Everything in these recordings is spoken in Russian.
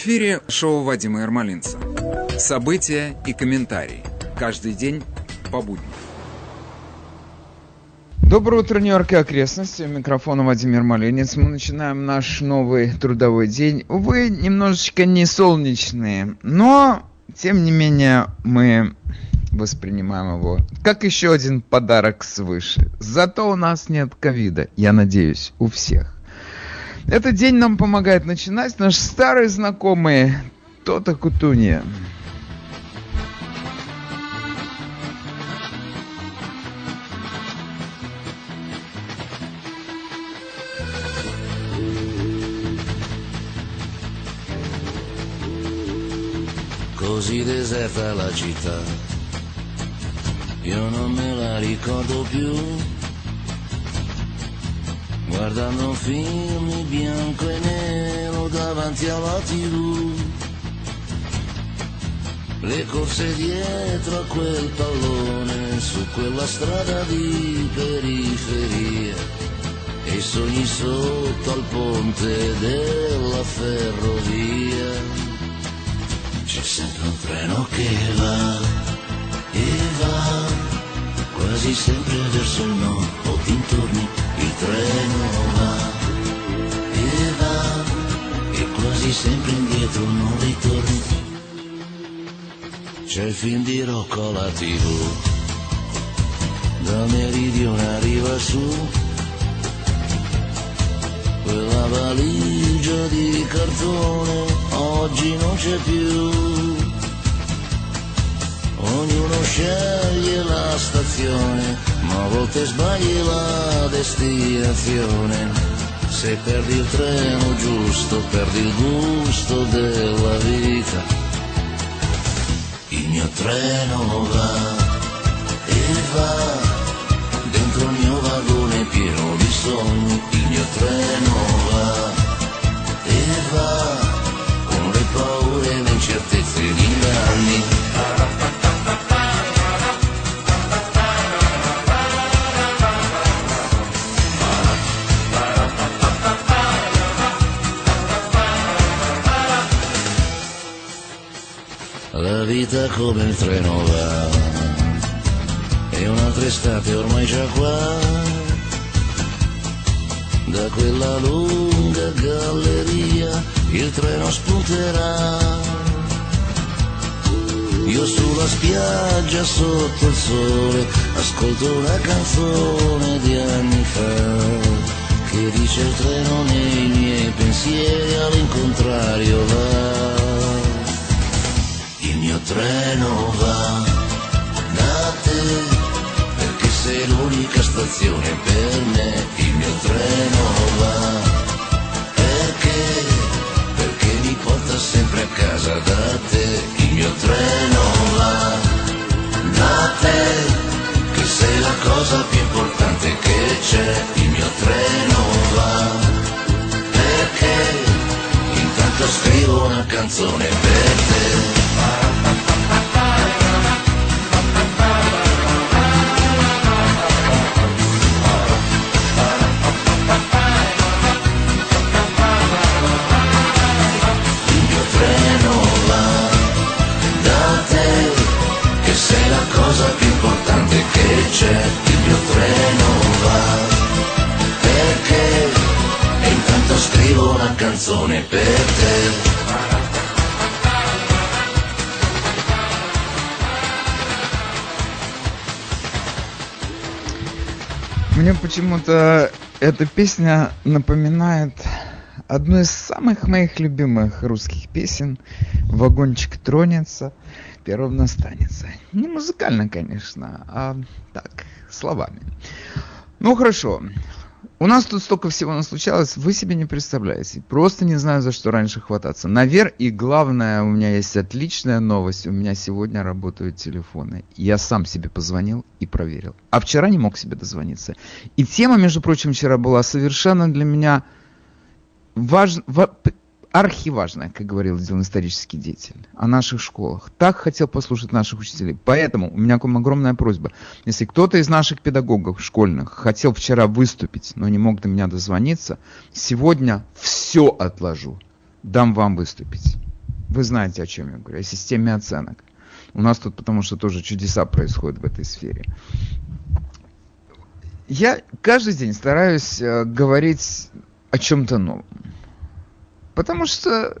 Эфире шоу Вадима Ермолинца. События и комментарии. Каждый день по будням. Доброе утро, Нью-Йорк и окрестности. У микрофона Владимир Малинец. Мы начинаем наш новый трудовой день. Увы, немножечко не солнечные, но, тем не менее, мы воспринимаем его как еще один подарок свыше. Зато у нас нет ковида, я надеюсь, у всех. Этот день нам помогает начинать. Наш старый знакомый Тота Кутунья. Così deserta la città, io non me la ricordo più guardando film bianco e nero davanti alla tv. Le corse dietro a quel pallone su quella strada di periferia e i sogni sotto al ponte della ferrovia. C'è sempre un treno che quasi sempre verso il nord o dintorni il treno va e va e quasi sempre indietro non ritorni. C'è il film di Rocco alla tv, da meridione arriva su, quella valigia di cartone oggi non c'è più. Ognuno sceglie la stazione, ma a volte sbagli la destinazione. Se perdi il treno giusto, perdi il gusto della vita. Il mio treno va e va dentro il mio vagone pieno di sogni. Il mio treno va e va con le paure e le incertezze di anni. La vita come il treno va. E un'altra estate ormai già qua. Da quella lunga galleria il treno spunterà. Io sulla spiaggia sotto il sole Ascolto una canzone di anni fa Che dice il treno nei miei pensieri all'incontrario va treno va da te, perché sei l'unica stazione per me. Il mio treno va perché, perché mi porta sempre a casa da te. Il mio treno va da te, che sei la cosa più importante che c'è. Il mio treno va perché intanto scrivo una canzone per te. Canzone per te. Мне почему-то эта песня напоминает одну из самых моих любимых русских песен «Вагончик тронется, первым останется». Не музыкально, конечно, а так, словами. Ну хорошо, у нас тут столько всего наслучалось, вы себе не представляете. Просто не знаю, за что раньше хвататься. Навер, и главное, у меня есть отличная новость. У меня сегодня работают телефоны. Я сам себе позвонил и проверил. А вчера не мог себе дозвониться. И тема, между прочим, вчера была совершенно для меня важ... архиважная, как говорил один исторический деятель, о наших школах. Так хотел послушать наших учителей. Поэтому у меня к вам огромная просьба. Если кто-то из наших педагогов школьных хотел вчера выступить, но не мог до меня дозвониться, сегодня все отложу. дам вам выступить. Вы знаете, о чем я говорю, о системе оценок. У нас тут потому что тоже чудеса происходят в этой сфере. Я каждый день стараюсь э, говорить о чем-то новом. Потому что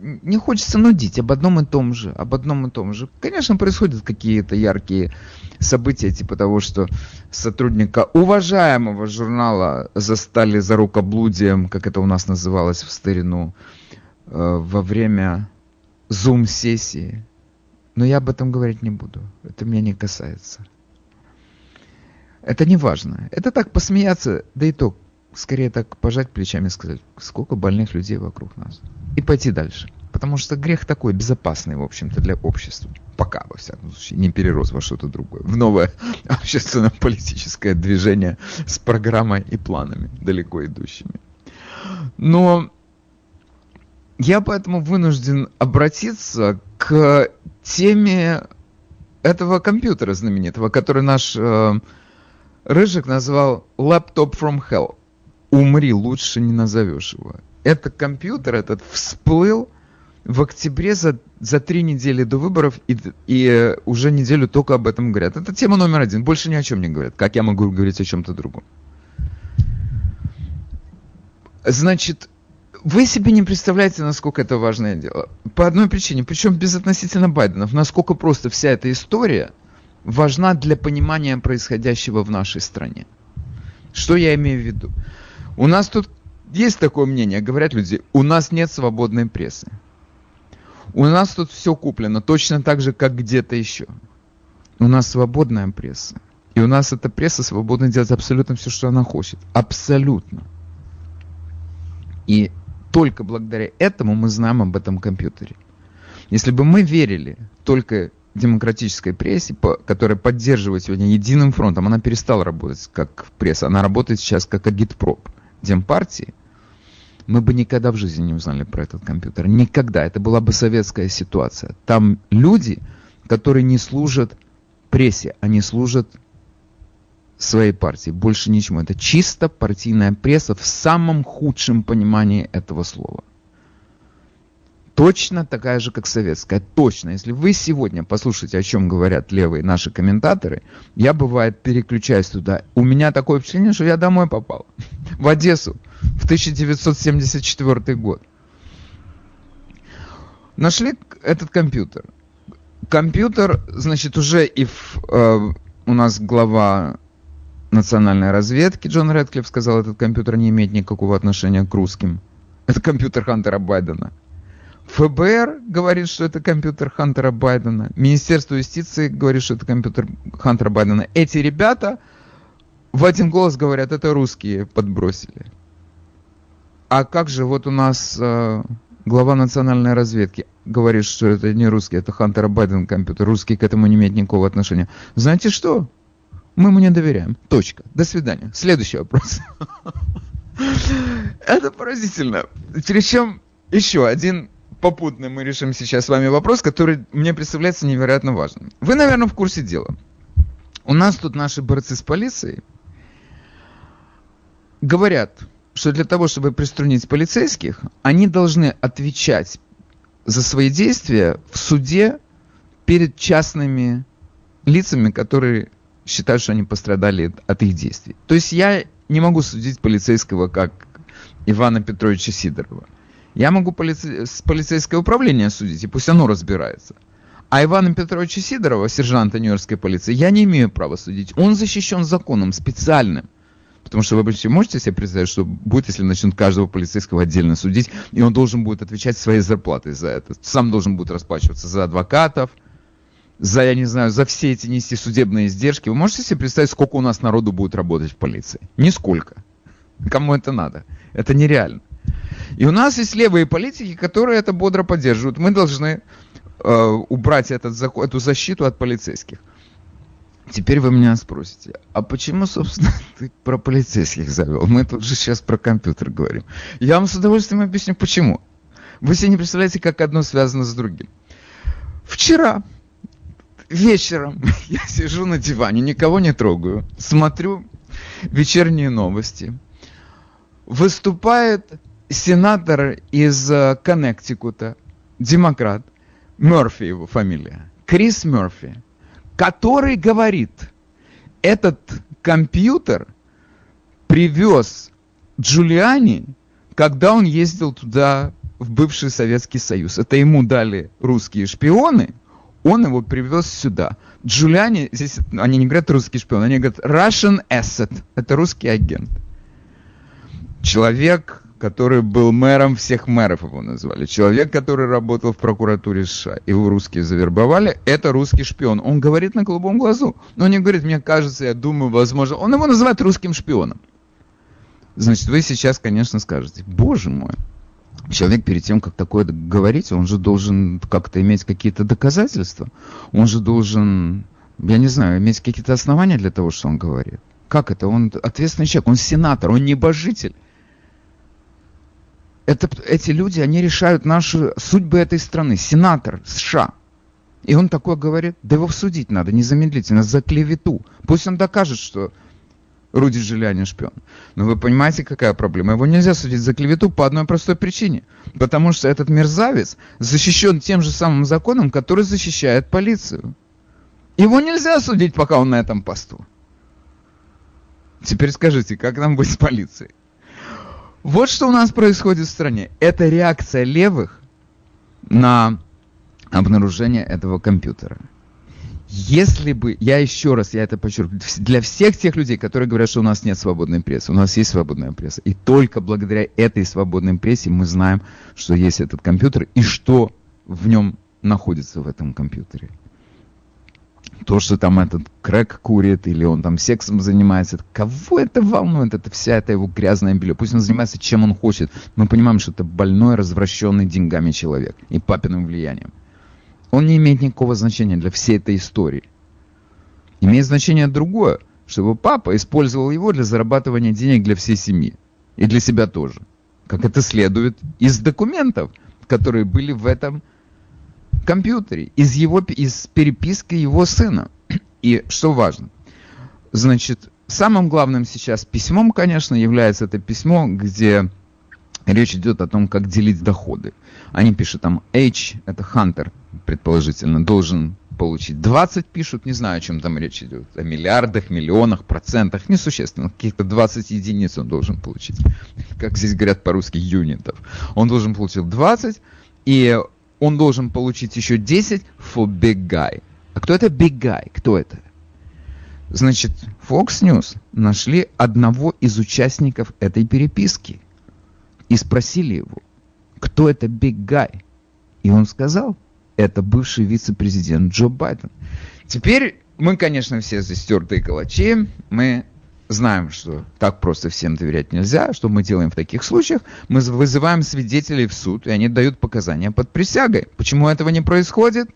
не хочется нудить об одном и том же, об одном и том же. Конечно, происходят какие-то яркие события, типа того, что сотрудника уважаемого журнала застали за рукоблудием, как это у нас называлось в старину, э, во время зум-сессии. Но я об этом говорить не буду. Это меня не касается. Это не важно. Это так посмеяться, да и то, скорее так пожать плечами и сказать, сколько больных людей вокруг нас. И пойти дальше. Потому что грех такой безопасный, в общем-то, для общества. Пока, во всяком случае, не перерос во что-то другое. В новое общественно-политическое движение с программой и планами далеко идущими. Но я поэтому вынужден обратиться к теме этого компьютера знаменитого, который наш э, Рыжик назвал «Laptop from Hell». Умри, лучше не назовешь его. Этот компьютер этот всплыл в октябре за, за три недели до выборов и, и уже неделю только об этом говорят. Это тема номер один. Больше ни о чем не говорят. Как я могу говорить о чем-то другом? Значит, вы себе не представляете, насколько это важное дело. По одной причине, причем безотносительно Байденов, насколько просто вся эта история важна для понимания происходящего в нашей стране. Что я имею в виду? У нас тут есть такое мнение, говорят люди, у нас нет свободной прессы. У нас тут все куплено, точно так же, как где-то еще. У нас свободная пресса. И у нас эта пресса свободна делать абсолютно все, что она хочет. Абсолютно. И только благодаря этому мы знаем об этом компьютере. Если бы мы верили только демократической прессе, которая поддерживает сегодня единым фронтом, она перестала работать как пресса, она работает сейчас как агитпроп Демпартии, мы бы никогда в жизни не узнали про этот компьютер. Никогда. Это была бы советская ситуация. Там люди, которые не служат прессе, они служат своей партии. Больше ничему. Это чисто партийная пресса в самом худшем понимании этого слова. Точно такая же, как советская. Точно. Если вы сегодня послушаете, о чем говорят левые наши комментаторы, я, бывает, переключаюсь туда. У меня такое впечатление, что я домой попал. В Одессу. В 1974 год. Нашли этот компьютер. Компьютер, значит, уже и в, э, у нас глава национальной разведки Джон Редклифф сказал, этот компьютер не имеет никакого отношения к русским. Это компьютер Хантера Байдена. ФБР говорит, что это компьютер Хантера Байдена. Министерство юстиции говорит, что это компьютер Хантера Байдена. Эти ребята в один голос говорят, это русские подбросили. А как же вот у нас э, глава национальной разведки говорит, что это не русский, это Хантера Байден компьютер. Русский к этому не имеет никакого отношения. Знаете что? Мы ему не доверяем. Точка. До свидания. Следующий вопрос. Это поразительно. Причем еще один попутно мы решим сейчас с вами вопрос, который мне представляется невероятно важным. Вы, наверное, в курсе дела. У нас тут наши борцы с полицией говорят, что для того, чтобы приструнить полицейских, они должны отвечать за свои действия в суде перед частными лицами, которые считают, что они пострадали от их действий. То есть я не могу судить полицейского как Ивана Петровича Сидорова. Я могу полице... полицейское управление судить, и пусть оно разбирается. А Ивана Петровича Сидорова, сержанта Нью-Йоркской полиции, я не имею права судить. Он защищен законом специальным. Потому что вы вообще можете себе представить, что будет, если начнут каждого полицейского отдельно судить, и он должен будет отвечать своей зарплатой за это. Сам должен будет расплачиваться за адвокатов, за, я не знаю, за все эти нести судебные издержки. Вы можете себе представить, сколько у нас народу будет работать в полиции? Нисколько. Кому это надо? Это нереально. И у нас есть левые политики, которые это бодро поддерживают. Мы должны э, убрать этот, эту защиту от полицейских. Теперь вы меня спросите, а почему, собственно, ты про полицейских завел? Мы тут же сейчас про компьютер говорим. Я вам с удовольствием объясню, почему. Вы себе не представляете, как одно связано с другим. Вчера вечером я сижу на диване, никого не трогаю, смотрю вечерние новости. Выступает сенатор из э, Коннектикута, демократ, Мерфи его фамилия, Крис Мерфи, который говорит, этот компьютер привез Джулиани, когда он ездил туда, в бывший Советский Союз. Это ему дали русские шпионы, он его привез сюда. Джулиани, здесь они не говорят русский шпион, они говорят Russian asset. Это русский агент. Человек, который был мэром всех мэров, его назвали. Человек, который работал в прокуратуре США. Его русские завербовали. Это русский шпион. Он говорит на голубом глазу. Но он не говорит, мне кажется, я думаю, возможно. Он его называет русским шпионом. Значит, вы сейчас, конечно, скажете, боже мой, человек перед тем, как такое говорить, он же должен как-то иметь какие-то доказательства. Он же должен, я не знаю, иметь какие-то основания для того, что он говорит. Как это? Он ответственный человек, он сенатор, он небожитель. Это, эти люди, они решают наши судьбы этой страны. Сенатор США. И он такое говорит, да его всудить надо незамедлительно за клевету. Пусть он докажет, что Руди Джулиани шпион. Но вы понимаете, какая проблема? Его нельзя судить за клевету по одной простой причине. Потому что этот мерзавец защищен тем же самым законом, который защищает полицию. Его нельзя судить, пока он на этом посту. Теперь скажите, как нам быть с полицией? Вот что у нас происходит в стране. Это реакция левых на обнаружение этого компьютера. Если бы, я еще раз, я это подчеркну, для всех тех людей, которые говорят, что у нас нет свободной прессы, у нас есть свободная пресса. И только благодаря этой свободной прессе мы знаем, что есть этот компьютер и что в нем находится в этом компьютере. То, что там этот крэк курит, или он там сексом занимается, кого это волнует? Это вся эта его грязная белье. Пусть он занимается чем он хочет. Мы понимаем, что это больной, развращенный деньгами человек и папиным влиянием он не имеет никакого значения для всей этой истории. Имеет значение другое, что его папа использовал его для зарабатывания денег для всей семьи. И для себя тоже. Как это следует из документов, которые были в этом компьютере, из, его, из переписки его сына. И что важно, значит, самым главным сейчас письмом, конечно, является это письмо, где речь идет о том, как делить доходы. Они пишут там H, это Хантер, предположительно, должен получить 20, пишут, не знаю, о чем там речь идет, о миллиардах, миллионах, процентах, несущественно, каких-то 20 единиц он должен получить, как здесь говорят по-русски, юнитов. Он должен получить 20, и он должен получить еще 10 for big guy. А кто это big guy? Кто это? Значит, Fox News нашли одного из участников этой переписки и спросили его, кто это big guy? И он сказал – это бывший вице-президент Джо Байден. Теперь мы, конечно, все застертые калачи, мы знаем, что так просто всем доверять нельзя. Что мы делаем в таких случаях? Мы вызываем свидетелей в суд, и они дают показания под присягой. Почему этого не происходит?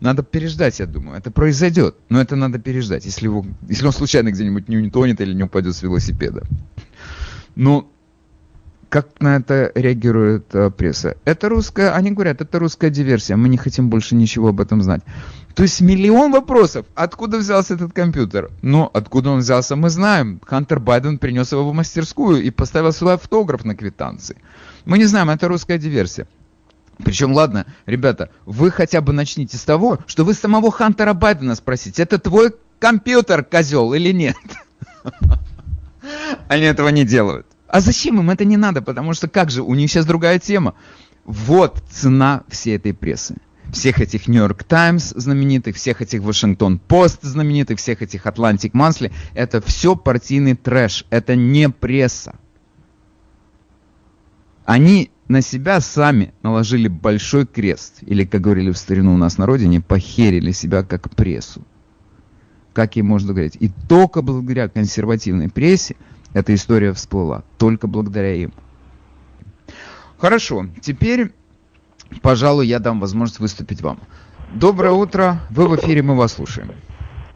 Надо переждать, я думаю. Это произойдет, но это надо переждать, если, его, если он случайно где-нибудь не утонет или не упадет с велосипеда. Но как на это реагирует э, пресса? Это русская, они говорят, это русская диверсия, мы не хотим больше ничего об этом знать. То есть миллион вопросов. Откуда взялся этот компьютер? Ну, откуда он взялся, мы знаем. Хантер Байден принес его в мастерскую и поставил свой автограф на квитанции. Мы не знаем, это русская диверсия. Причем, ладно, ребята, вы хотя бы начните с того, что вы самого Хантера Байдена спросите, это твой компьютер, козел, или нет? Они этого не делают. А зачем им это не надо? Потому что как же, у них сейчас другая тема. Вот цена всей этой прессы. Всех этих Нью-Йорк Таймс знаменитых, всех этих Вашингтон Пост знаменитых, всех этих Атлантик Мансли. Это все партийный трэш. Это не пресса. Они на себя сами наложили большой крест. Или, как говорили в старину у нас на родине, похерили себя как прессу. Как им можно говорить? И только благодаря консервативной прессе эта история всплыла. Только благодаря им. Хорошо, теперь, пожалуй, я дам возможность выступить вам. Доброе утро, вы в эфире, мы вас слушаем.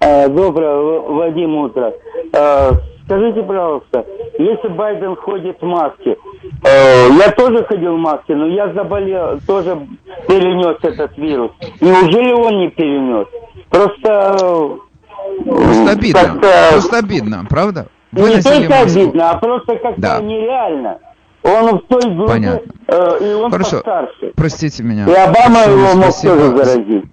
Э, доброе, Вадим, утро. Э, скажите, пожалуйста, если Байден ходит в маске, э, я тоже ходил в маске, но я заболел, тоже перенес этот вирус. Неужели он не перенес? Просто... Просто обидно, просто обидно, правда? Вы не только обидно, а просто как-то да. нереально. Он в той группе, Понятно. э, и он Хорошо. постарше. Простите меня. И Обама Большое его мог спасибо. тоже заразить.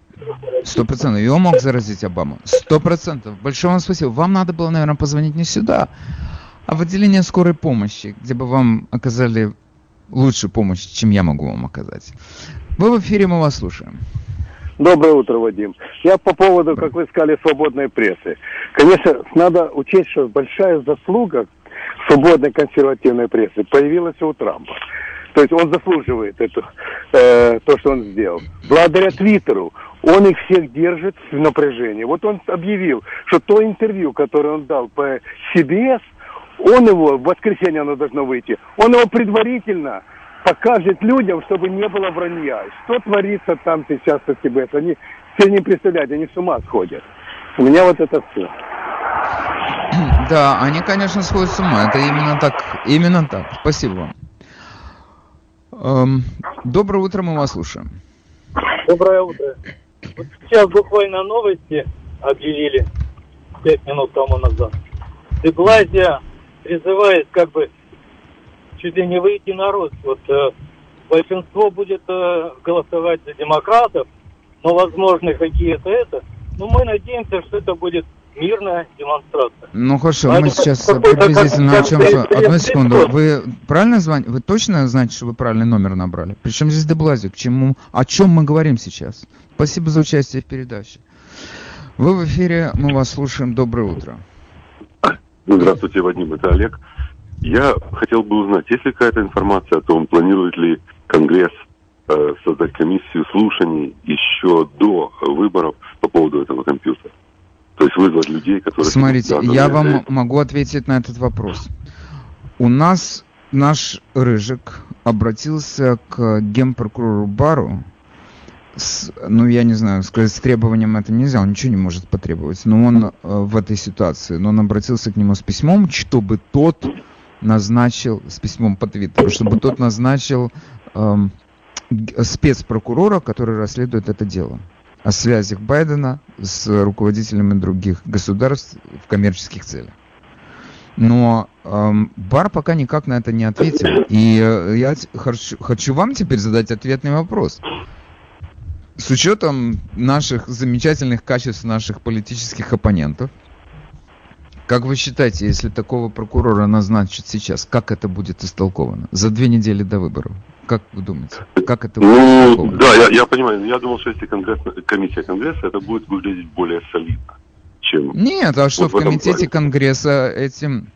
Сто процентов. Его мог заразить Обама. Сто процентов. Большое вам спасибо. Вам надо было, наверное, позвонить не сюда, а в отделение скорой помощи, где бы вам оказали лучшую помощь, чем я могу вам оказать. Вы в эфире, мы вас слушаем. Доброе утро, Вадим. Я по поводу, как вы сказали, свободной прессы. Конечно, надо учесть, что большая заслуга свободной консервативной прессы появилась у Трампа. То есть он заслуживает эту, э, то, что он сделал. Благодаря Твиттеру он их всех держит в напряжении. Вот он объявил, что то интервью, которое он дал по CBS, он его, в воскресенье оно должно выйти, он его предварительно покажет людям, чтобы не было вранья. Что творится там сейчас со CBS? Они все не представляют, они с ума сходят. У меня вот это все. Да, они, конечно, сходят с ума. Это именно так. Именно так. Спасибо вам. Эм, доброе утро, мы вас слушаем. Доброе утро. Вот сейчас буквально новости объявили пять минут тому назад. Деглазия призывает как бы чуть ли не выйти на рост. Вот э, большинство будет э, голосовать за демократов, но возможно какие-то это. Но мы надеемся, что это будет мирная демонстрация. Ну хорошо, А мы это сейчас приблизительно как- о чем как. Одну секунду. Вы правильно звоните? Вы точно знаете, что вы правильный номер набрали? Причем здесь Деблази? К чему? О чем мы говорим сейчас? Спасибо за участие в передаче. Вы в эфире, мы вас слушаем. Доброе утро. Здравствуйте, Вадим, это Олег. Я хотел бы узнать, есть ли какая-то информация о том, планирует ли Конгресс э, создать комиссию слушаний еще до выборов по поводу этого компьютера? То есть вызвать людей, которые... Смотрите, я вам могу ответить на этот вопрос. У нас наш Рыжик обратился к генпрокурору Бару с, ну, я не знаю, сказать, с требованием это нельзя, он ничего не может потребовать, но он э, в этой ситуации, но он обратился к нему с письмом, чтобы тот назначил, с письмом по Твиттеру, чтобы тот назначил г- спецпрокурора, который расследует это дело о связях Байдена с руководителями других государств в коммерческих целях. Но эм, Бар пока никак на это не ответил. И э, я хочу, хочу вам теперь задать ответный вопрос. С учетом наших замечательных качеств наших политических оппонентов, как вы считаете, если такого прокурора назначат сейчас, как это будет истолковано? За две недели до выборов. Как вы думаете? Как это будет Ну, да, я, я понимаю. Я думал, что если конгресс, комиссия Конгресса, это будет выглядеть более солидно, чем... Нет, а что Вот в комитете плане. Конгресса этим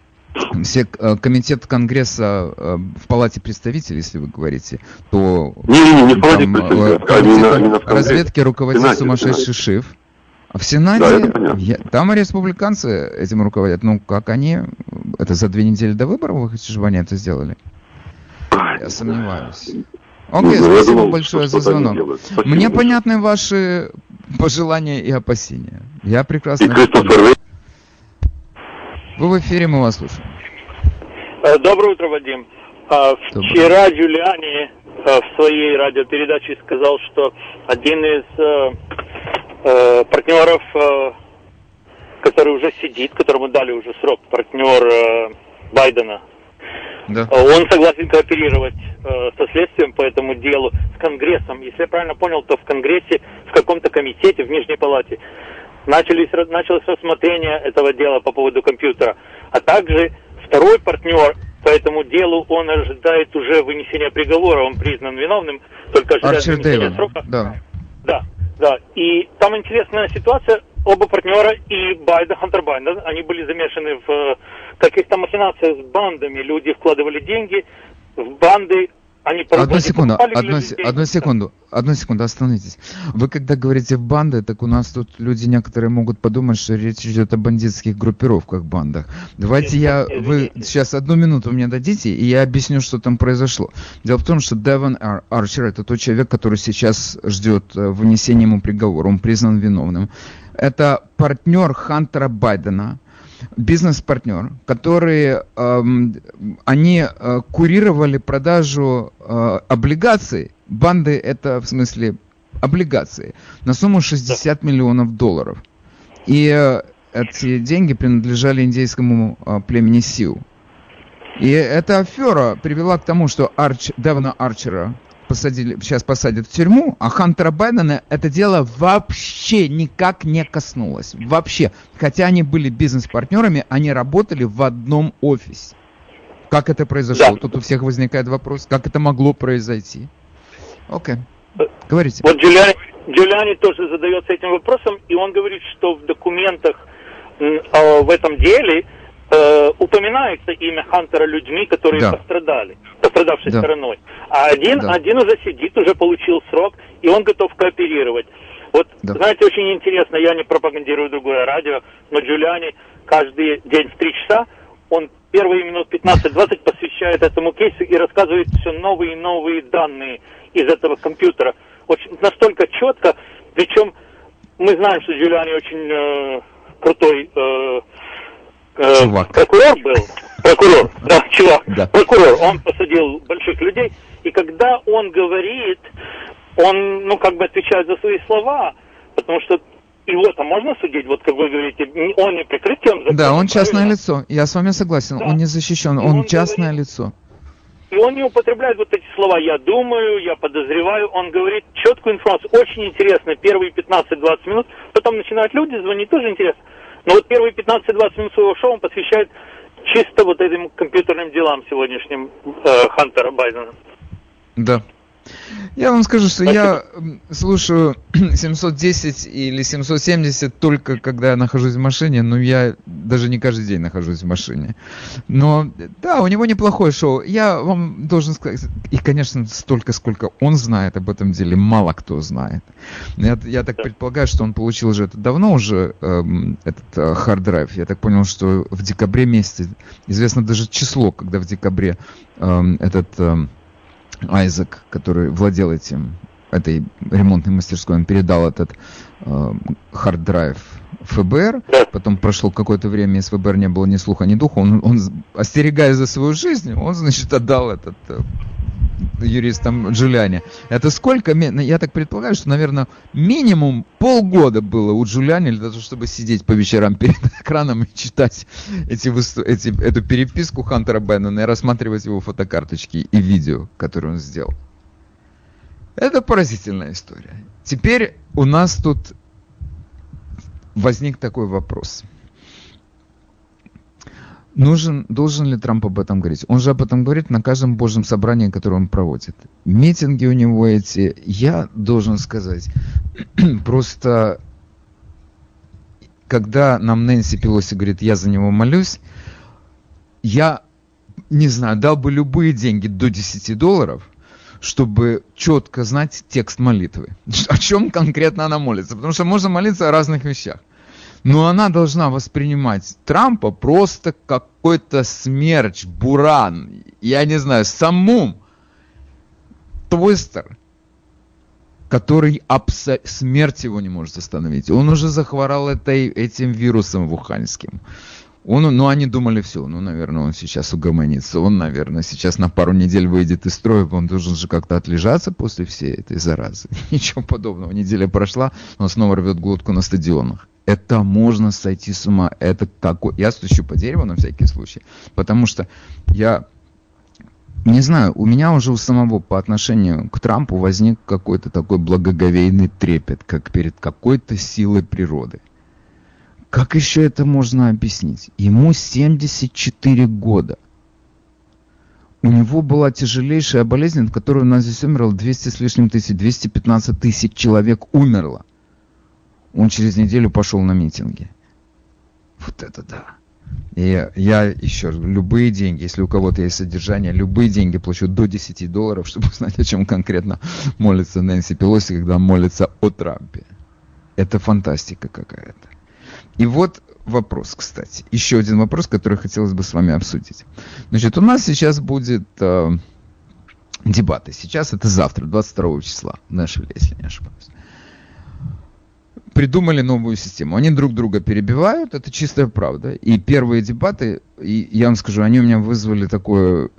все э, комитет Конгресса э, в Палате представителей, если вы говорите, то Не-не-не, не в Палате э, представителей, а именно- именно в разведки руководит Сенате, сумасшедший Шиф. А в Сенате, Да, я- там республиканцы этим руководят. Ну, как они, это за две недели до выборов, вы хотите, чтобы они это сделали? Я сомневаюсь. Окей, Ну, спасибо думал, большое за звонок. Мне большое. понятны ваши пожелания и опасения. Я И прекрасно... их Кристофер Вы в эфире, мы вас слушаем. Э, Доброе утро, Вадим. А, Доброе. Вчера Джулиани э, в своей радиопередаче сказал, что один из э, э, партнеров, э, который уже сидит, которому дали уже срок, партнер э, Байдена, Да. э, он согласен кооперировать э, со следствием по этому делу, с Конгрессом. Если я правильно понял, то в Конгрессе, в каком-то комитете, в Нижней Палате, начались, началось рассмотрение этого дела по поводу компьютера. А также второй партнер по этому делу, он ожидает уже вынесения приговора, он признан виновным, только ожидает Арчер вынесения Дэйвон. срока. Да. Да, да. И там интересная ситуация. Оба партнера и Байден, Хантер Байден, они были замешаны в каких-то махинациях с бандами. Люди вкладывали деньги в банды. Они Одну секунду, одну, людей. одну секунду, одну секунду, остановитесь. Вы когда говорите в банды, так у нас тут люди некоторые могут подумать, что речь идет о бандитских группировках, бандах. Давайте я, вы сейчас одну минуту мне дадите, и я объясню, что там произошло. Дело в том, что Девон Ар- Арчер это тот человек, который сейчас ждет э, вынесения ему приговора, он признан виновным. Это партнер Хантера Байдена, бизнес-партнер, которые эм, они э, курировали продажу э, облигаций. Банды это в смысле облигации на сумму 60 миллионов долларов. И э, эти деньги принадлежали индейскому племени Сиу. И эта афера привела к тому, что Арч, Девона Арчера посадили, сейчас посадят в тюрьму, а Хантера Байдена это дело вообще никак не коснулось. Вообще. Хотя они были бизнес-партнерами, они работали в одном офисе. Как это произошло? Да. Тут у всех возникает вопрос, как это могло произойти. Окей. Говорите. Вот Джулиани, Джулиани тоже задается этим вопросом, и он говорит, что в документах э, в этом деле э, упоминается имя Хантера людьми, которые да. пострадали, пострадавшей да. стороной. А один, да. один уже сидит, уже получил срок, и он готов кооперировать. Вот, да. знаете, очень интересно, я не пропагандирую другое радио, но Джулиани каждый день в три часа, он первые минут 15-20 посвящает этому кейсу и рассказывает все новые и новые данные из этого компьютера. Очень, настолько четко, причем мы знаем, что Джулиани очень э, крутой э, э, чувак. прокурор был. Прокурор, да, чувак. Да. Прокурор, он посадил больших людей. И когда он говорит, он, ну, как бы отвечает за свои слова, потому что его-то можно судить, вот как вы говорите, он не прикрытием закона. Да, он частное правильно? лицо, я с вами согласен, да. он не защищен, он, он частное говорит, лицо. И он не употребляет вот эти слова «я думаю», «я подозреваю», он говорит четкую информацию, очень интересно, первые 15-20 минут, потом начинают люди звонить, тоже интересно. Но вот первые 15-20 минут своего шоу он посвящает чисто вот этим компьютерным делам сегодняшним э, Хантера Байдена. Да, я вам скажу, что я слушаю 710 или 770 только когда я нахожусь в машине, но я даже не каждый день нахожусь в машине. Но да, у него неплохое шоу. Я вам должен сказать, и, конечно, столько, сколько он знает об этом деле, мало кто знает. Я, я так предполагаю, что он получил же это давно уже, эм, этот э, драйв. Я так понял, что в декабре месяце, известно даже число, когда в декабре эм, этот... Эм, Айзек, который владел этим, этой ремонтной мастерской, он передал этот hard drive ФБР, потом прошло какое-то время, из ФБР не было ни слуха, ни духа, он, он остерегаясь за свою жизнь, он, значит, отдал этот э, юристам Джулиани. Это сколько? Я так предполагаю, что, наверное, минимум полгода было у Джулиани для того, чтобы сидеть по вечерам перед экраном и читать эти, эти, эту переписку Хантера Беннона и рассматривать его фотокарточки и видео, которые он сделал. Это поразительная история. Теперь у нас тут возник такой вопрос – Нужен, должен ли Трамп об этом говорить? Он же об этом говорит на каждом божьем собрании, которое он проводит. Митинги у него эти, я должен сказать, просто когда нам Нэнси Пелоси говорит, я за него молюсь, я, не знаю, дал бы любые деньги до 10 долларов, чтобы четко знать текст молитвы. О чем конкретно она молится. Потому что можно молиться о разных вещах. Но она должна воспринимать Трампа просто какой-то смерч, буран, я не знаю, самум, твистер, который абсо... смерть его не может остановить. Он уже захворал этой, этим вирусом вуханским. Он, ну, они думали, все, ну, наверное, он сейчас угомонится. Он, наверное, сейчас на пару недель выйдет из строя, он должен же как-то отлежаться после всей этой заразы. Ничего подобного. Неделя прошла, он снова рвет глотку на стадионах это можно сойти с ума. Это такой... Я стучу по дереву на всякий случай, потому что я не знаю, у меня уже у самого по отношению к Трампу возник какой-то такой благоговейный трепет, как перед какой-то силой природы. Как еще это можно объяснить? Ему 74 года. У него была тяжелейшая болезнь, от которой у нас здесь умерло 200 с лишним тысяч, 215 тысяч человек умерло. Он через неделю пошел на митинги. Вот это да. И я еще любые деньги, если у кого-то есть содержание, любые деньги плачу до 10 долларов, чтобы узнать, о чем конкретно молится Нэнси Пелоси, когда молится о Трампе. Это фантастика какая-то. И вот вопрос, кстати. Еще один вопрос, который хотелось бы с вами обсудить. Значит, у нас сейчас будет э, дебаты. Сейчас это завтра, 22 числа, Нэшвилле, если не ошибаюсь придумали новую систему. Они друг друга перебивают, это чистая правда. И первые дебаты, и я вам скажу, они у меня вызвали такое,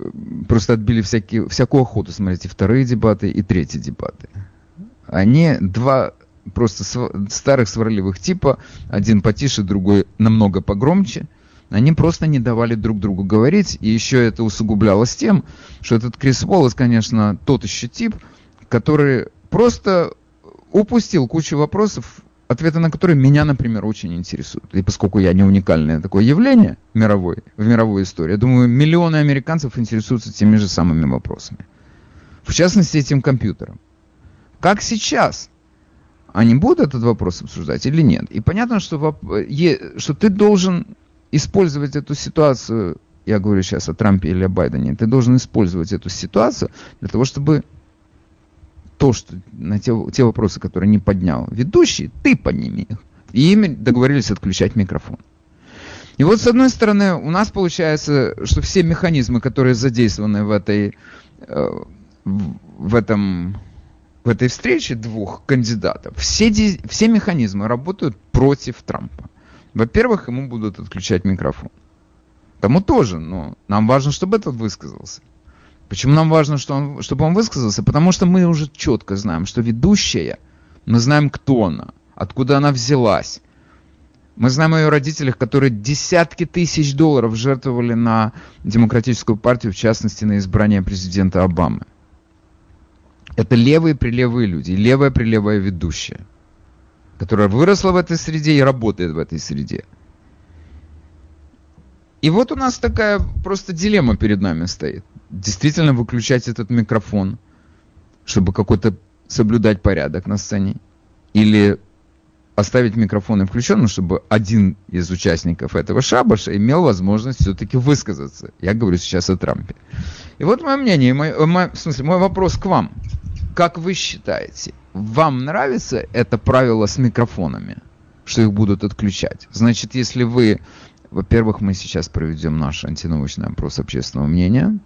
просто отбили всякие, всякую охоту смотрите, вторые дебаты и третьи дебаты. Они два просто старых сварливых типа, один потише, другой намного погромче, Они просто не давали друг другу говорить, и еще это усугублялось тем, что этот Крис Уоллес, конечно, тот еще тип, который просто упустил кучу вопросов, ответы на которые меня, например, очень интересуют. И поскольку я не уникальное такое явление мировой, в мировой истории, я думаю, миллионы американцев интересуются теми же самыми вопросами. В частности, этим компьютером. Как сейчас? Они будут этот вопрос обсуждать или нет? И понятно, что, что ты должен использовать эту ситуацию, я говорю сейчас о Трампе или о Байдене, ты должен использовать эту ситуацию для того, чтобы то, что на те, те вопросы, которые не поднял ведущий, ты подними их. И ими договорились отключать микрофон. И вот с одной стороны у нас получается, что все механизмы, которые задействованы в этой, э, в этом в этой встрече двух кандидатов, все, все механизмы работают против Трампа. Во-первых, ему будут отключать микрофон. Тому тоже, но нам важно, чтобы этот высказался. Почему нам важно, что он, чтобы он высказался? Потому что мы уже четко знаем, что ведущая, мы знаем, кто она, откуда она взялась. Мы знаем о ее родителях, которые десятки тысяч долларов жертвовали на демократическую партию, в частности, на избрание президента Обамы. Это левые-прилевые люди, левая-прилевая ведущая, которая выросла в этой среде и работает в этой среде. И вот у нас такая просто дилемма перед нами стоит действительно выключать этот микрофон, чтобы какой-то соблюдать порядок на сцене, или оставить микрофон включенным, чтобы один из участников этого шабаша имел возможность все-таки высказаться. Я говорю сейчас о Трампе. И вот мое мнение, мой, мой, в смысле, мой вопрос к вам. Как вы считаете, вам нравится это правило с микрофонами, что их будут отключать? Значит, если вы, во-первых, мы сейчас проведем наш антинаучный опрос общественного мнения,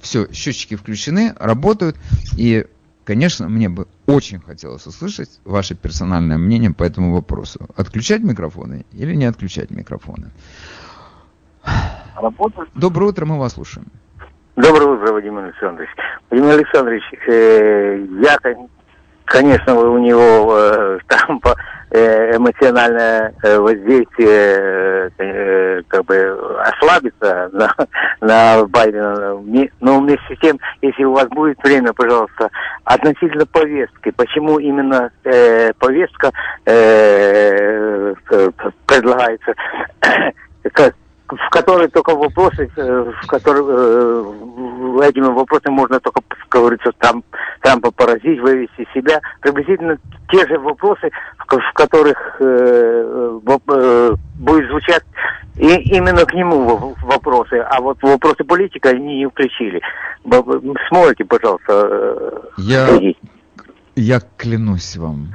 все, счетчики включены, работают. И, конечно, мне бы очень хотелось услышать ваше персональное мнение по этому вопросу. Отключать микрофоны или не отключать микрофоны? Работает. Доброе утро, мы вас слушаем. Доброе утро, Владимир Александрович. Владимир Александрович, э, я, конечно, у него э, там по Э, эмоциональное э, воздействие э, как бы ослабится на, на Байдена. Но вместе с тем, если у вас будет время, пожалуйста, относительно повестки, почему именно э, повестка э, предлагается, как в которой только вопросы, э, в которых э, этими вопросами можно только, как говорится, там, Трампа поразить, вывести себя. Приблизительно те же вопросы, в, которых э, э, будет звучать и именно к нему вопросы, а вот вопросы политика они не включили. Смолите, пожалуйста. Э, я, я клянусь вам.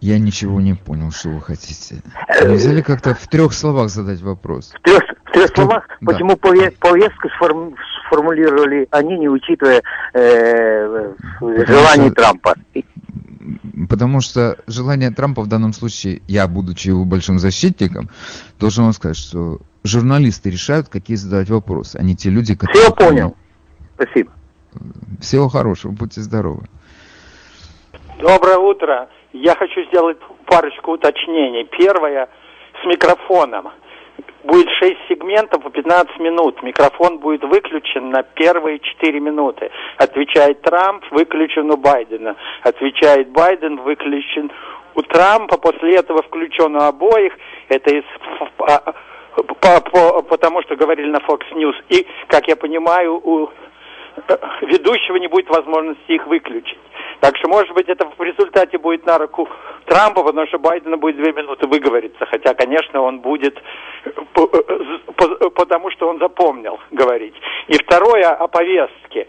Я ничего не понял, что вы хотите. Нельзя ли как-то в трех словах задать вопрос? В трех, в трех словах, да. почему повестку сформ, сформулировали они, не учитывая э, желаний что, Трампа? Потому что желание Трампа в данном случае, я, будучи его большим защитником, должен вам сказать, что журналисты решают, какие задавать вопросы, а не те люди, которые... Все понял. Спасибо. Всего хорошего, будьте здоровы. Доброе утро. Я хочу сделать парочку уточнений. Первое с микрофоном. Будет 6 сегментов по 15 минут. Микрофон будет выключен на первые 4 минуты. Отвечает Трамп, выключен у Байдена. Отвечает Байден, выключен у Трампа. После этого включен у обоих. Это из по, по, потому что говорили на Fox News. И, как я понимаю, у ведущего не будет возможности их выключить. Так что, может быть, это в результате будет на руку Трампа, потому что Байдена будет две минуты выговориться. Хотя, конечно, он будет, потому что он запомнил говорить. И второе о повестке.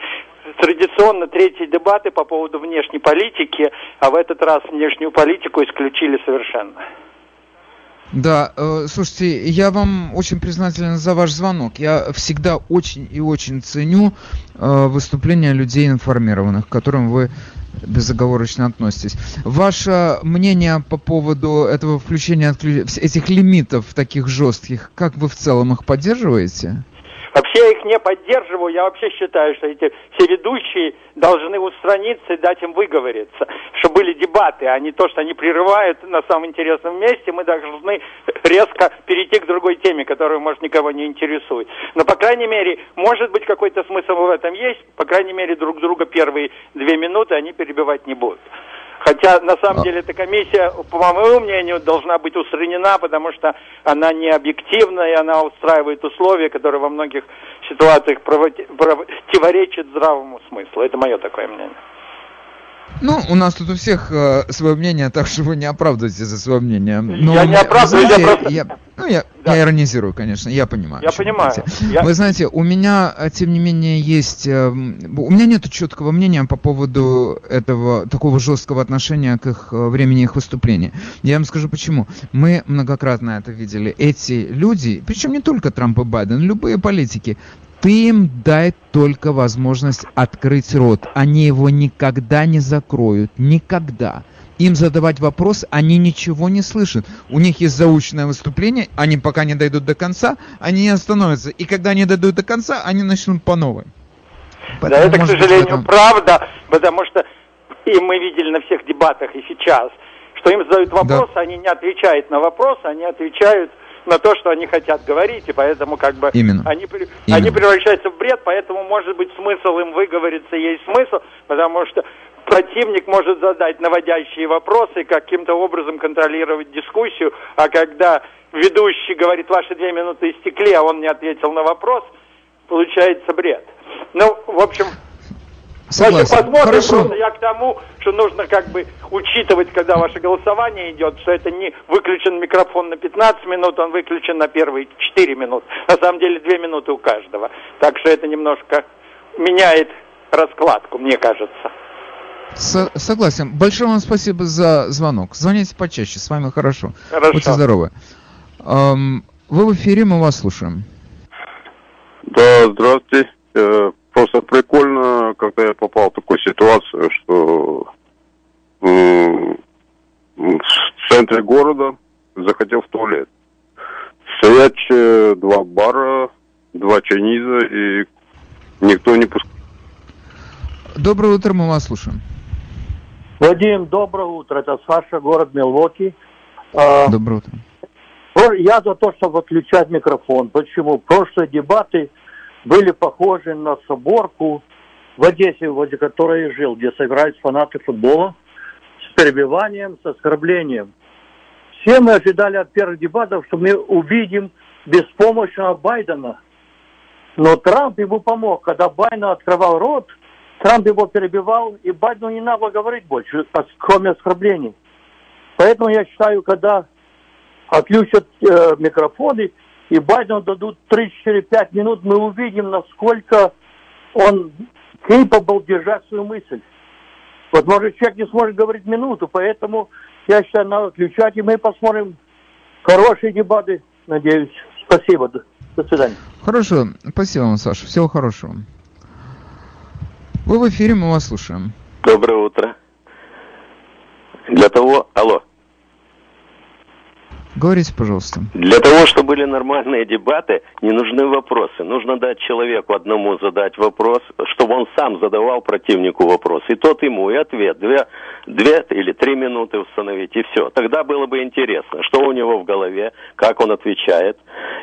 Традиционно третьи дебаты по поводу внешней политики, а в этот раз внешнюю политику исключили совершенно. Да, э, слушайте, я вам очень признателен за ваш звонок. Я всегда очень и очень ценю э, выступления людей информированных, к которым вы безоговорочно относитесь. Ваше мнение по поводу этого включения этих лимитов таких жестких, как вы в целом их поддерживаете? Вообще я их не поддерживаю. Я вообще считаю, что эти все ведущие должны устраниться и дать им выговориться. Чтобы были дебаты, а не то, что они прерывают на самом интересном месте. Мы должны резко перейти к другой теме, которая, может, никого не интересует. Но, по крайней мере, может быть, какой-то смысл в этом есть. По крайней мере, друг друга первые две минуты они перебивать не будут. Хотя, на самом а. деле, эта комиссия, по моему мнению, должна быть устранена, потому что она не объективна, и она устраивает условия, которые во многих ситуациях противоречат здравому смыслу. Это мое такое мнение. Ну, у нас тут у всех э, свое мнение, так что вы не оправдывайте за свое мнение. Но, я не оправдываю, знаете, я просто... Я, ну, я, да. я иронизирую, конечно, я понимаю. Я понимаю. Я... Вы знаете, у меня, э, тем не менее, есть... Э, у меня нет четкого мнения по поводу этого, такого жесткого отношения к их э, времени их выступления. Я вам скажу почему. Мы многократно это видели. Эти люди, причем не только Трамп и Байден, любые политики, ты им дай только возможность открыть рот. Они его никогда не закроют. Никогда. Им задавать вопрос, они ничего не слышат. У них есть заученное выступление, они пока не дойдут до конца, они не остановятся. И когда они дойдут до конца, они начнут по новой. Поэтому, да, это, к сожалению, этом... правда, потому что и мы видели на всех дебатах и сейчас, что им задают вопрос, да. они не отвечают на вопрос, они отвечают на то, что они хотят говорить, и поэтому как бы Именно. Они, Именно. они превращаются в бред, поэтому может быть смысл им выговориться есть смысл, потому что противник может задать наводящие вопросы, каким-то образом контролировать дискуссию, а когда ведущий говорит, ваши две минуты истекли, а он не ответил на вопрос, получается бред. Ну, в общем, Согласен. посмотрим, Хорошо. просто я к тому, что нужно как бы учитывать, когда ваше голосование идет, что это не выключен микрофон на 15 минут, он выключен на первые 4 минуты. На самом деле 2 минуты у каждого. Так что это немножко меняет раскладку, мне кажется. С согласен. Большое вам спасибо за звонок. Звоните почаще, с вами хорошо. Хорошо. Будьте здоровы. Эм, вы в эфире, мы вас слушаем. Да, здравствуйте. Просто прикольно, когда я попал в такую ситуацию, что в центре города захотел в туалет. Стоять два бара, два чайниза, и никто не пускает. Доброе утро, мы вас слушаем. Вадим, доброе утро. Это Саша, город Милвоки. А, доброе утро. Я за то, чтобы отключать микрофон. Почему? Прошлые дебаты были похожи на соборку в Одессе, возле которой я жил, где собирались фанаты футбола с перебиванием, с оскорблением. Все мы ожидали от первых дебатов, что мы увидим беспомощного Байдена. Но Трамп ему помог. Когда Байден открывал рот, Трамп его перебивал, и Байдену не надо говорить больше, кроме оскорблений. Поэтому я считаю, когда отключат э, микрофоны, и Байдену дадут 3-4-5 минут, мы увидим, насколько он capable держать свою мысль. Вот, может, человек не сможет говорить минуту, поэтому я считаю, надо отключать, и мы посмотрим хорошие дебаты, надеюсь. Спасибо, до, до свидания. Хорошо, спасибо вам, Саша, всего хорошего. Вы в эфире, мы вас слушаем. Доброе утро. Для того... Алло. Говорите, пожалуйста. Для того, чтобы были нормальные дебаты, не нужны вопросы. Нужно дать человеку одному задать вопрос, чтобы он сам задавал противнику вопрос. И тот ему, и ответ. Две, две или три минуты установить, и все. Тогда было бы интересно, что у него в голове, как он отвечает,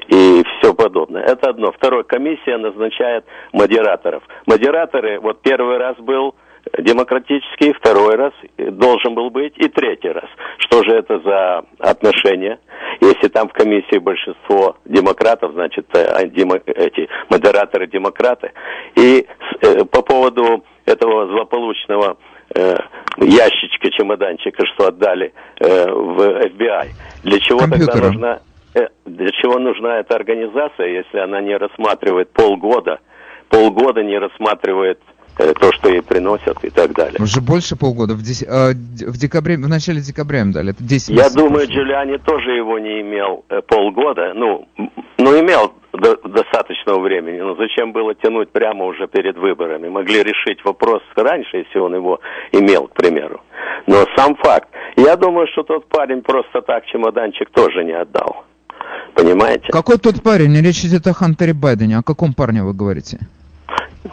и все подобное. Это одно. Второе, комиссия назначает модераторов. Модераторы, вот первый раз был демократический, второй раз должен был быть и третий раз. Что же это за отношения? Если там в комиссии большинство демократов, значит, э, эти модераторы демократы. И э, по поводу этого злополучного э, ящичка, чемоданчика, что отдали в FBI. Для чего Компьютера. тогда нужна для чего нужна эта организация, если она не рассматривает полгода, полгода не рассматривает Э, то, что ей приносят и так далее. Уже больше полгода. В, дес... э, в декабре, в начале декабря им дали. Это 10 Я думаю, Джулиани тоже его не имел э, полгода. Ну, ну имел до, достаточного времени. Но зачем было тянуть прямо уже перед выборами? Могли решить вопрос раньше, если он его имел, к примеру. Но сам факт. Я думаю, что тот парень просто так чемоданчик тоже не отдал. Понимаете? Какой тот парень? Речь идет о Хантере Байдене. О каком парне вы говорите?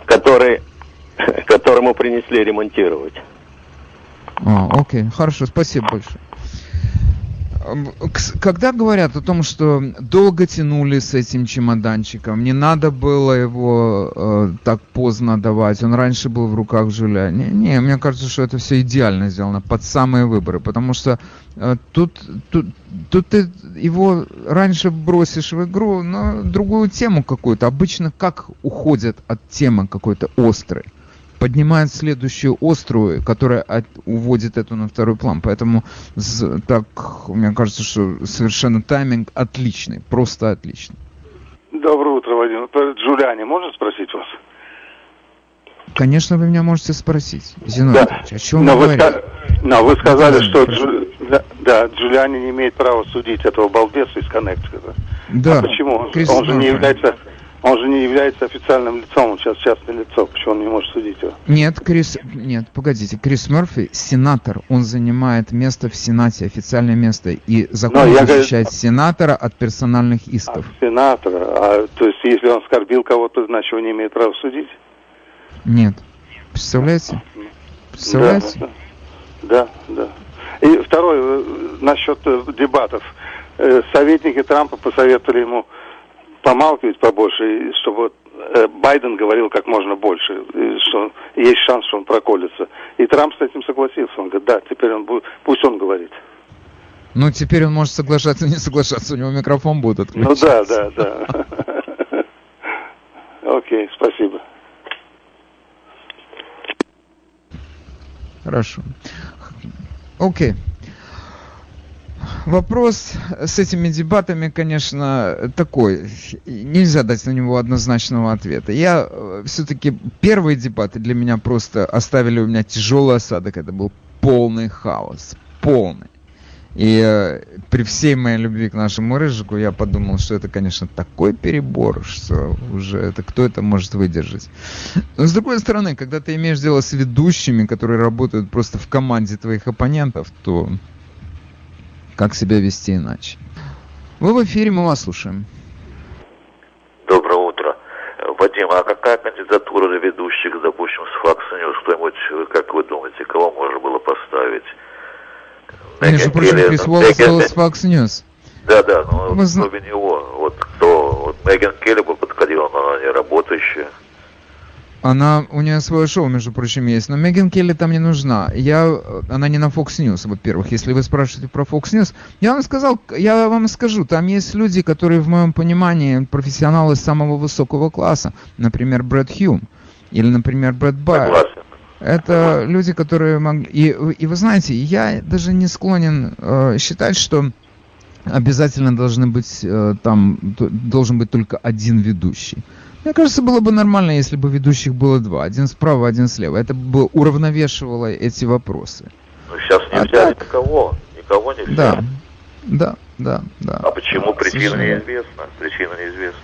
Который, которому принесли ремонтировать. А, окей, хорошо, спасибо большое. Когда говорят о том, что долго тянули с этим чемоданчиком, не надо было его э, так поздно давать, он раньше был в руках Жуля. Не, не, мне кажется, что это все идеально сделано под самые выборы, потому что э, тут, тут, тут ты его раньше бросишь в игру на другую тему какую-то. Обычно как уходят от темы какой-то острой поднимает следующую острую, которая от, уводит эту на второй план. Поэтому с, так, мне кажется, что совершенно тайминг отличный, просто отличный. Доброе утро, Вадим. Джулиани, можно спросить вас? Конечно, вы меня можете спросить. Зинович, да. о чем но вы вы, говорите? Но вы сказали, да, что Джу... да, да, Джулиани не имеет права судить этого балбеса из Коннектикута. Да. А почему? Крис... Он же не является он же не является официальным лицом, он сейчас частное лицо. Почему он не может судить его? Нет, Крис, нет, погодите. Крис Мерфи сенатор, он занимает место в Сенате, официальное место, и закон Но защищает говорю... сенатора от персональных исков. А, сенатора, а то есть если он оскорбил кого-то, значит он не имеет права судить? Нет. Представляете? Представляете? Да, да, да. И второй, э, насчет э, дебатов. Э, советники Трампа посоветовали ему помалкивать побольше, чтобы э, Байден говорил как можно больше, что есть шанс, что он проколется. И Трамп с этим согласился. Он говорит, да, теперь он будет, пусть он говорит. Ну, теперь он может соглашаться, не соглашаться, у него микрофон будет отключен. Ну да, да, да. Окей, спасибо. Хорошо. Окей. Вопрос с этими дебатами, конечно, такой. Нельзя дать на него однозначного ответа. Я э, все-таки первые дебаты для меня просто оставили у меня тяжелый осадок. Это был полный хаос. Полный. И э, при всей моей любви к нашему Рыжику я подумал, что это, конечно, такой перебор, что уже это кто это может выдержать. Но с другой стороны, когда ты имеешь дело с ведущими, которые работают просто в команде твоих оппонентов, то как себя вести иначе. Вы в эфире, мы вас слушаем. Доброе утро. Вадим, а какая кандидатура ведущих, допустим, с Fox News? Кто-нибудь, как вы думаете, кого можно было поставить? Между прочим, Крис Уоллес с Fox News. Да, да, но Мы... кроме него, вот кто, вот Меган Келли бы подходила, но она не работающая. Она, у нее свое шоу, между прочим, есть, но Меган Келли там не нужна. Я, она не на Fox News, во-первых. Если вы спрашиваете про Fox News, я вам сказал, я вам скажу, там есть люди, которые, в моем понимании, профессионалы самого высокого класса. Например, Брэд Хьюм. Или, например, Брэд Байер. Это люди, которые могли... И, и вы знаете, я даже не склонен э, считать, что обязательно должны быть э, там должен быть только один ведущий. Мне кажется, было бы нормально, если бы ведущих было два. Один справа, один слева. Это бы уравновешивало эти вопросы. Ну, сейчас нельзя а так... никого. Никого нельзя. Да, да, да, да. А почему? Причина неизвестна. Причина неизвестна.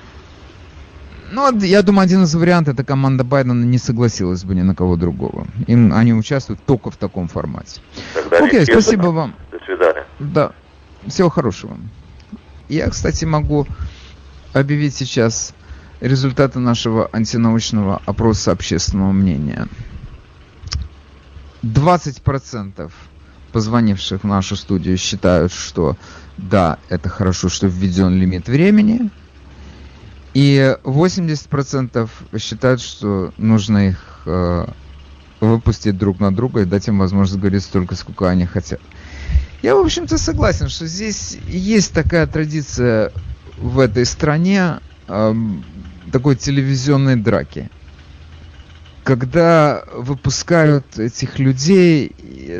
Ну, я думаю, один из вариантов, это команда Байдена не согласилась бы ни на кого другого. Им, они участвуют только в таком формате. Тогда Окей, спасибо вам. До свидания. Да, всего хорошего. Я, кстати, могу объявить сейчас результаты нашего антинаучного опроса общественного мнения. 20% позвонивших в нашу студию считают, что да, это хорошо, что введен лимит времени. И 80% считают, что нужно их э, выпустить друг на друга и дать им возможность говорить столько, сколько они хотят. Я, в общем-то, согласен, что здесь есть такая традиция в этой стране такой телевизионной драки. Когда выпускают этих людей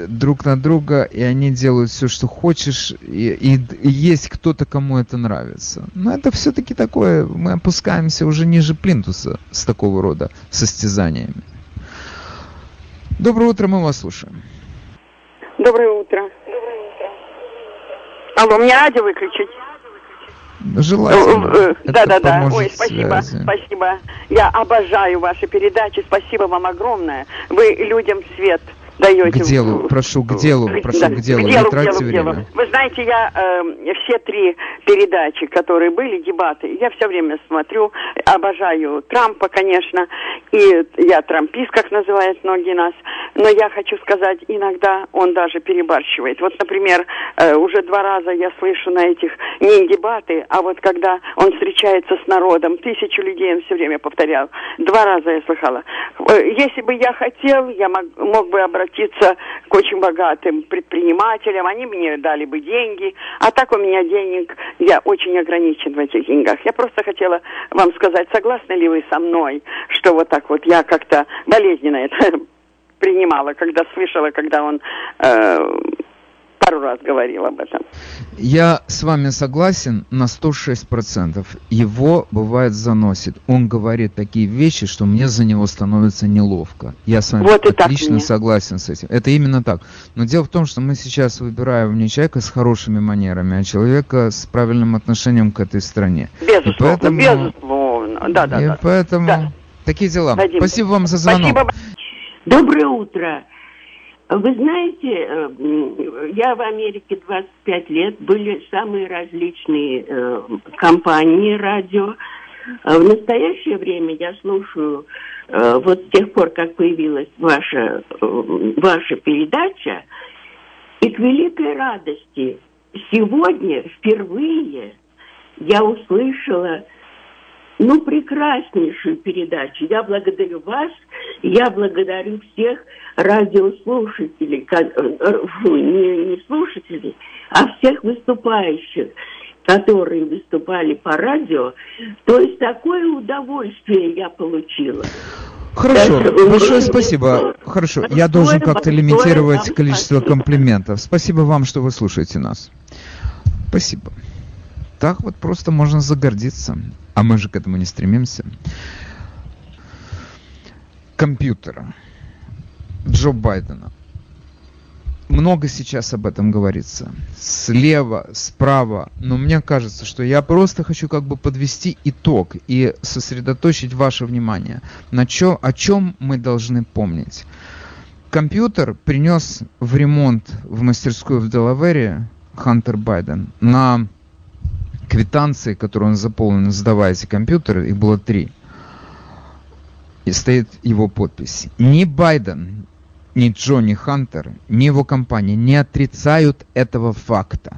друг на друга, и они делают все, что хочешь, и, и, и есть кто-то, кому это нравится. Но это все-таки такое, мы опускаемся уже ниже плинтуса с такого рода состязаниями. Доброе утро, мы вас слушаем. Доброе утро. Алло, мне радио выключить? Желательно. Да, да, да. Ой, спасибо, связи. спасибо. Я обожаю ваши передачи. Спасибо вам огромное. Вы людям свет даете. К делу, прошу, к делу, прошу, да, к делу, к делу, не тратьте делу, время. Делу. Вы знаете, я э, все три передачи, которые были, дебаты, я все время смотрю, обожаю Трампа, конечно, и я трампист, как называют многие нас, но я хочу сказать, иногда он даже перебарщивает. Вот, например, э, уже два раза я слышу на этих не дебаты, а вот когда он встречается с народом, тысячу людей он все время повторял, два раза я слыхала. Э, если бы я хотел, я мог, мог бы обратиться к очень богатым предпринимателям, они мне дали бы деньги, а так у меня денег, я очень ограничен в этих деньгах. Я просто хотела вам сказать, согласны ли вы со мной, что вот так вот я как-то болезненно это принимала, когда слышала, когда он э, пару раз говорил об этом. Я с вами согласен на 106%. Его, бывает, заносит. Он говорит такие вещи, что мне за него становится неловко. Я с вами вот отлично согласен с этим. Это именно так. Но дело в том, что мы сейчас выбираем не человека с хорошими манерами, а человека с правильным отношением к этой стране. Безусловно, и поэтому... безусловно. Да, да, и да. поэтому... Да. Такие дела. Вадим, Спасибо вам за звонок. Спасибо. Доброе утро. Вы знаете, э, я в Америке 25 лет, были самые различные э, компании радио. А в настоящее время я слушаю, э, вот с тех пор, как появилась ваша, ваша передача, и к великой радости сегодня впервые я услышала ну, прекраснейшую передачу. Я благодарю вас, я благодарю всех радиослушателей, не, не слушателей, а всех выступающих, которые выступали по радио. То есть такое удовольствие я получила. Хорошо, большое спасибо. Хорошо, я должен как-то лимитировать количество комплиментов. Спасибо вам, что вы слушаете нас. Спасибо. Так вот просто можно загордиться. А мы же к этому не стремимся. Компьютера. Джо Байдена. Много сейчас об этом говорится. Слева, справа. Но мне кажется, что я просто хочу как бы подвести итог и сосредоточить ваше внимание на чё, о чем мы должны помнить. Компьютер принес в ремонт в мастерскую в Делавере Хантер Байден на квитанции, которые он заполнил, сдавая эти компьютеры, их было три. И стоит его подпись. Ни Байден, ни Джонни Хантер, ни его компания не отрицают этого факта.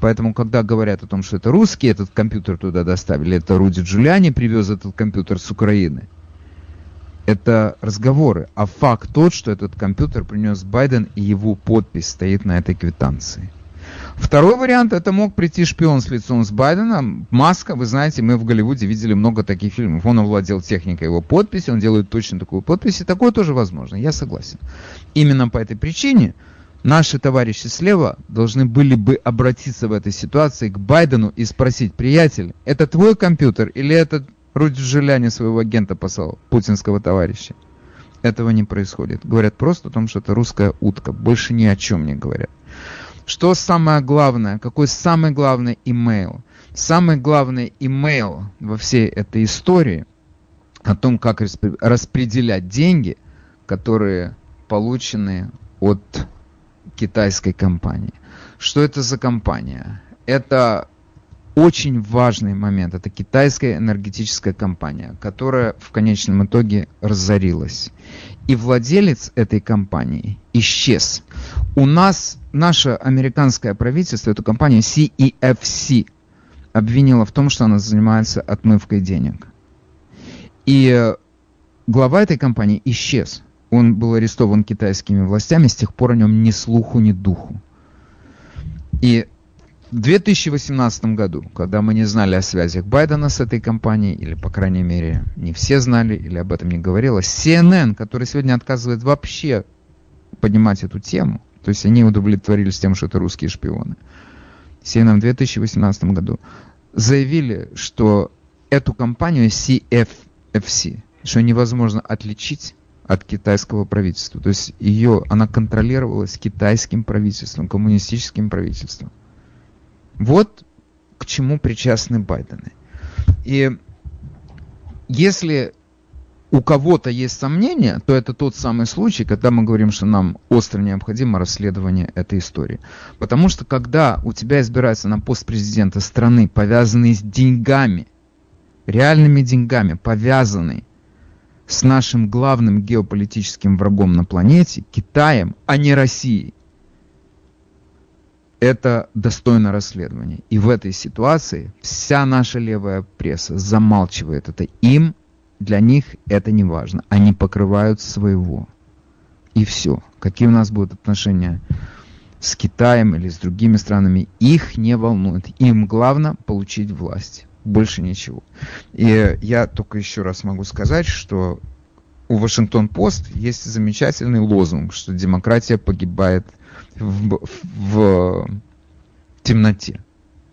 Поэтому, когда говорят о том, что это русские этот компьютер туда доставили, это Руди Джулиани привез этот компьютер с Украины, это разговоры. А факт тот, что этот компьютер принес Байден, и его подпись стоит на этой квитанции. Второй вариант, это мог прийти шпион с лицом с Байденом. Маска, вы знаете, мы в Голливуде видели много таких фильмов. Он овладел техникой его подписи, он делает точно такую подпись, и такое тоже возможно, я согласен. Именно по этой причине наши товарищи слева должны были бы обратиться в этой ситуации к Байдену и спросить, приятель, это твой компьютер или это Руди Жиляни своего агента послал, путинского товарища? Этого не происходит. Говорят просто о том, что это русская утка. Больше ни о чем не говорят. Что самое главное? Какой самый главный имейл? Самый главный имейл во всей этой истории о том, как распределять деньги, которые получены от китайской компании. Что это за компания? Это очень важный момент. Это китайская энергетическая компания, которая в конечном итоге разорилась. И владелец этой компании исчез. У нас наше американское правительство, эту компанию CEFC, обвинило в том, что она занимается отмывкой денег. И глава этой компании исчез. Он был арестован китайскими властями, с тех пор о нем ни слуху, ни духу. И в 2018 году, когда мы не знали о связях Байдена с этой компанией, или, по крайней мере, не все знали, или об этом не говорилось, CNN, который сегодня отказывает вообще поднимать эту тему, то есть они удовлетворились тем, что это русские шпионы. CNN в 2018 году заявили, что эту компанию CFFC, что невозможно отличить от китайского правительства. То есть ее, она контролировалась китайским правительством, коммунистическим правительством. Вот к чему причастны Байдены. И если у кого-то есть сомнения, то это тот самый случай, когда мы говорим, что нам остро необходимо расследование этой истории. Потому что когда у тебя избирается на пост президента страны, повязанный с деньгами, реальными деньгами, повязанный с нашим главным геополитическим врагом на планете, Китаем, а не Россией, это достойно расследования. И в этой ситуации вся наша левая пресса замалчивает это. Им для них это не важно. Они покрывают своего. И все. Какие у нас будут отношения с Китаем или с другими странами, их не волнует. Им главное получить власть. Больше ничего. И я только еще раз могу сказать, что у Вашингтон-Пост есть замечательный лозунг, что демократия погибает в, в темноте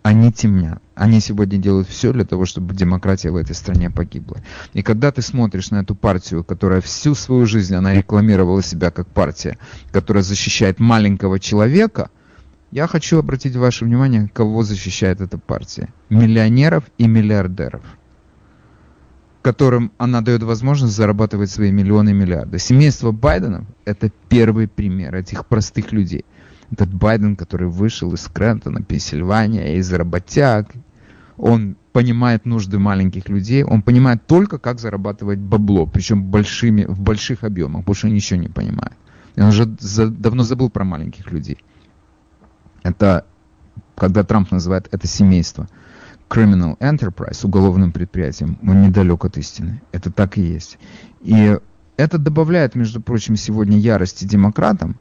они темнят. Они сегодня делают все для того, чтобы демократия в этой стране погибла. И когда ты смотришь на эту партию, которая всю свою жизнь, она рекламировала себя как партия, которая защищает маленького человека, я хочу обратить ваше внимание, кого защищает эта партия. Миллионеров и миллиардеров которым она дает возможность зарабатывать свои миллионы и миллиарды. Семейство Байденов – это первый пример этих простых людей этот Байден, который вышел из Крентона, Пенсильвания, из работяг, он понимает нужды маленьких людей, он понимает только, как зарабатывать бабло, причем большими, в больших объемах, больше ничего не понимает. И он уже за, давно забыл про маленьких людей. Это, когда Трамп называет это семейство criminal enterprise, уголовным предприятием, он недалек от истины. Это так и есть. И это добавляет, между прочим, сегодня ярости демократам,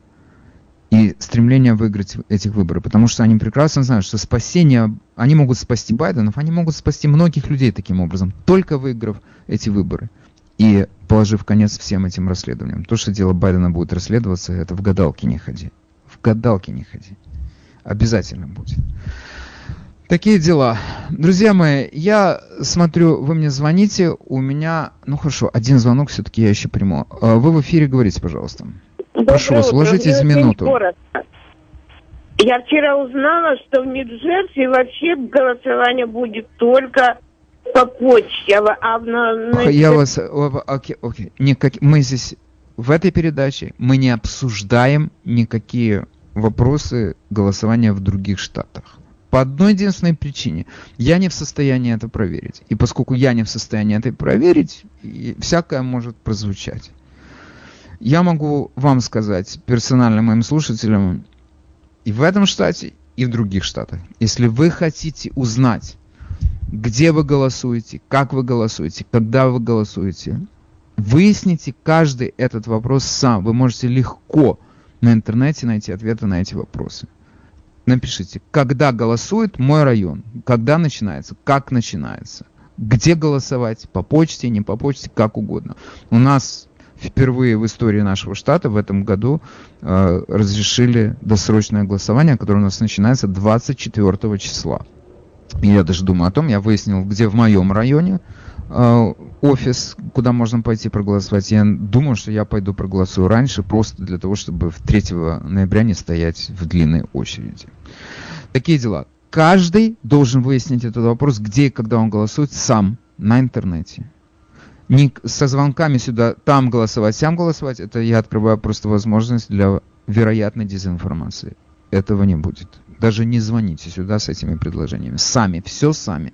и стремление выиграть этих выборов, потому что они прекрасно знают, что спасение, они могут спасти Байденов, они могут спасти многих людей таким образом, только выиграв эти выборы и положив конец всем этим расследованиям. То, что дело Байдена будет расследоваться, это в гадалке не ходи. В гадалке не ходи. Обязательно будет. Такие дела. Друзья мои, я смотрю, вы мне звоните, у меня, ну хорошо, один звонок все-таки я еще приму. А вы в эфире говорите, пожалуйста. Прошу вас, уложитесь в минуту. Я вчера узнала, что в Нью-Джерси вообще голосование будет только по почте, а на, на... Я вас... Окей, окей. Никак... Мы здесь в этой передаче мы не обсуждаем никакие вопросы голосования в других штатах. По одной единственной причине. Я не в состоянии это проверить. И поскольку я не в состоянии это проверить, всякое может прозвучать. Я могу вам сказать, персонально моим слушателям, и в этом штате, и в других штатах, если вы хотите узнать, где вы голосуете, как вы голосуете, когда вы голосуете, выясните каждый этот вопрос сам. Вы можете легко на интернете найти ответы на эти вопросы. Напишите, когда голосует мой район, когда начинается, как начинается, где голосовать, по почте, не по почте, как угодно. У нас впервые в истории нашего штата в этом году э, разрешили досрочное голосование, которое у нас начинается 24 числа. И я даже думаю о том, я выяснил, где в моем районе э, офис, куда можно пойти проголосовать. Я думаю, что я пойду проголосую раньше, просто для того, чтобы в 3 ноября не стоять в длинной очереди. Такие дела. Каждый должен выяснить этот вопрос, где и когда он голосует сам на интернете не со звонками сюда, там голосовать, сям голосовать, это я открываю просто возможность для вероятной дезинформации. Этого не будет. Даже не звоните сюда с этими предложениями. Сами, все сами.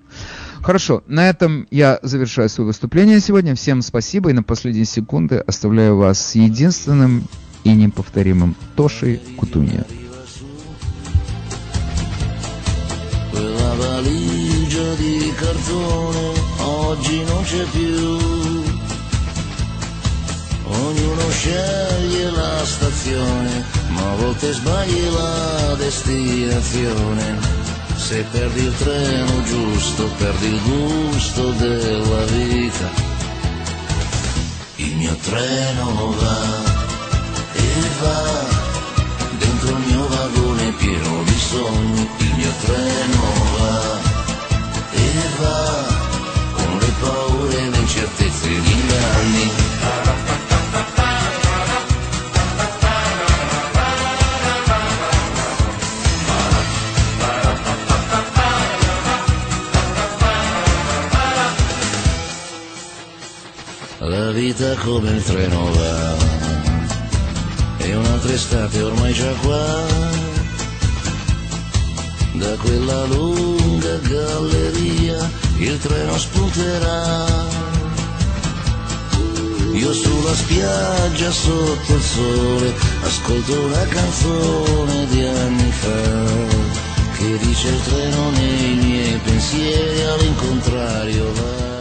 Хорошо, на этом я завершаю свое выступление сегодня. Всем спасибо и на последние секунды оставляю вас с единственным и неповторимым Тошей Кутунья. Cartone oggi non c'è più Ognuno sceglie la stazione, ma a volte sbagli la destinazione. Se perdi il treno giusto, perdi il gusto della vita. Il mio treno va e va dentro il mio vagone pieno di sogni. Il mio treno va e va paure e le incertezze di anni. come il treno va. E un'altra estate ormai già qua, da quella lunga galleria il treno spunterà. Io sulla spiaggia sotto il sole ascolto una canzone di anni fa che dice il treno nei miei pensieri all'incontrario va.